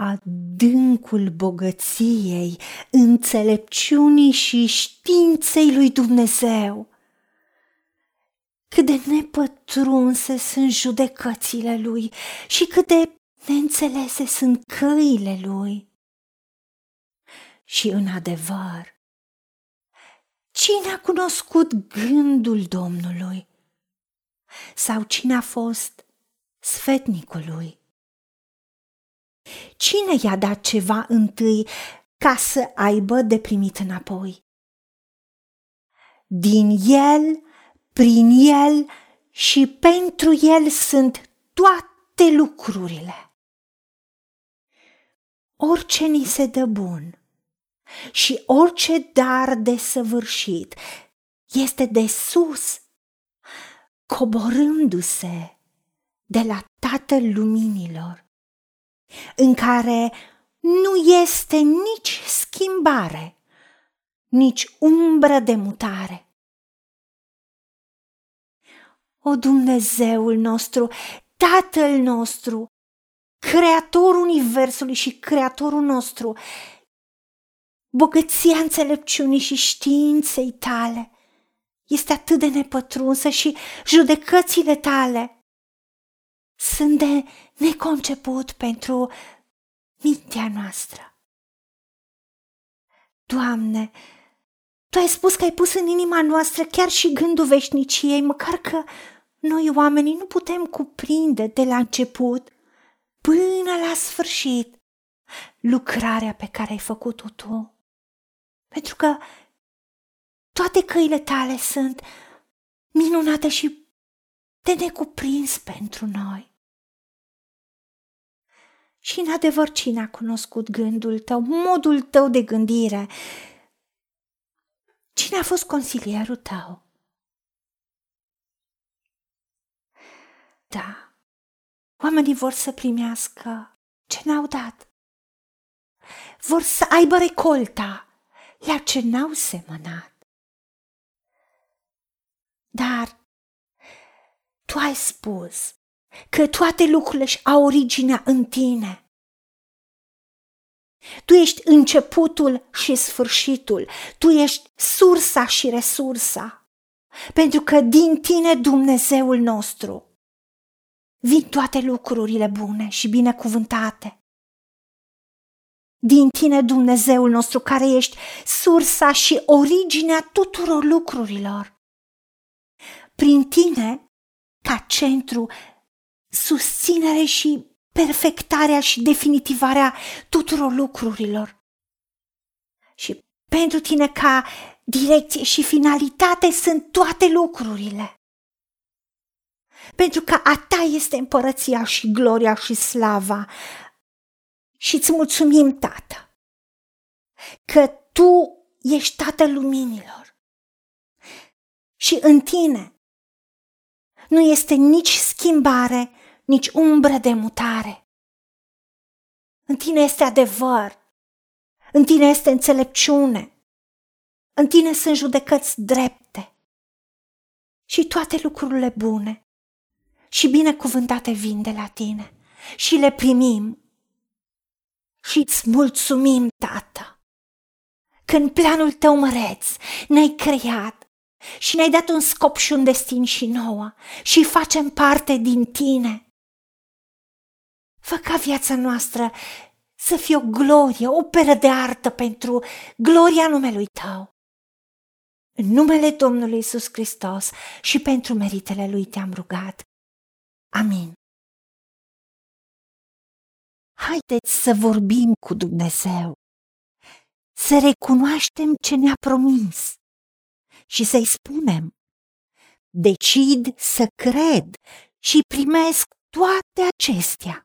adâncul bogăției, înțelepciunii și științei lui Dumnezeu. Cât de nepătrunse sunt judecățile lui și cât de neînțelese sunt căile lui. Și în adevăr, cine a cunoscut gândul Domnului? Sau cine a fost sfetnicul lui? Cine i-a dat ceva întâi ca să aibă de primit înapoi? Din el, prin el și pentru el sunt toate lucrurile. Orice ni se dă bun și orice dar de săvârșit este de sus, coborându-se de la Tatăl Luminilor în care nu este nici schimbare, nici umbră de mutare. O Dumnezeul nostru, Tatăl nostru, Creatorul Universului și Creatorul nostru, bogăția înțelepciunii și științei tale este atât de nepătrunsă și judecățile tale sunt de neconceput pentru mintea noastră. Doamne, Tu ai spus că ai pus în inima noastră chiar și gândul veșniciei, măcar că noi oamenii nu putem cuprinde de la început până la sfârșit lucrarea pe care ai făcut-o Tu. Pentru că toate căile tale sunt minunate și de necuprins pentru noi. Și în adevăr cine a cunoscut gândul tău, modul tău de gândire? Cine a fost consilierul tău? Da, oamenii vor să primească ce n-au dat. Vor să aibă recolta la ce n-au semănat. Dar tu ai spus că toate lucrurile își au originea în tine. Tu ești începutul și sfârșitul, tu ești sursa și resursa, pentru că din tine, Dumnezeul nostru, vin toate lucrurile bune și binecuvântate. Din tine, Dumnezeul nostru, care ești sursa și originea tuturor lucrurilor. Prin tine, ca centru, susținere și perfectarea și definitivarea tuturor lucrurilor. Și pentru tine ca direcție și finalitate sunt toate lucrurile. Pentru că a ta este împărăția și gloria și slava. Și îți mulțumim, Tată, că Tu ești Tatăl luminilor. Și în tine nu este nici schimbare, nici umbră de mutare. În tine este adevăr, în tine este înțelepciune, în tine sunt judecăți drepte. Și toate lucrurile bune și binecuvântate vin de la tine. Și le primim. Și îți mulțumim, Tată, că în planul tău măreț ne-ai creat și ne-ai dat un scop și un destin și nouă și facem parte din tine Fă ca viața noastră să fie o glorie, o operă de artă pentru gloria numelui Tău. În numele Domnului Isus Hristos și pentru meritele Lui te-am rugat. Amin. Haideți să vorbim cu Dumnezeu, să recunoaștem ce ne-a promis și să-i spunem, decid să cred și primesc toate acestea.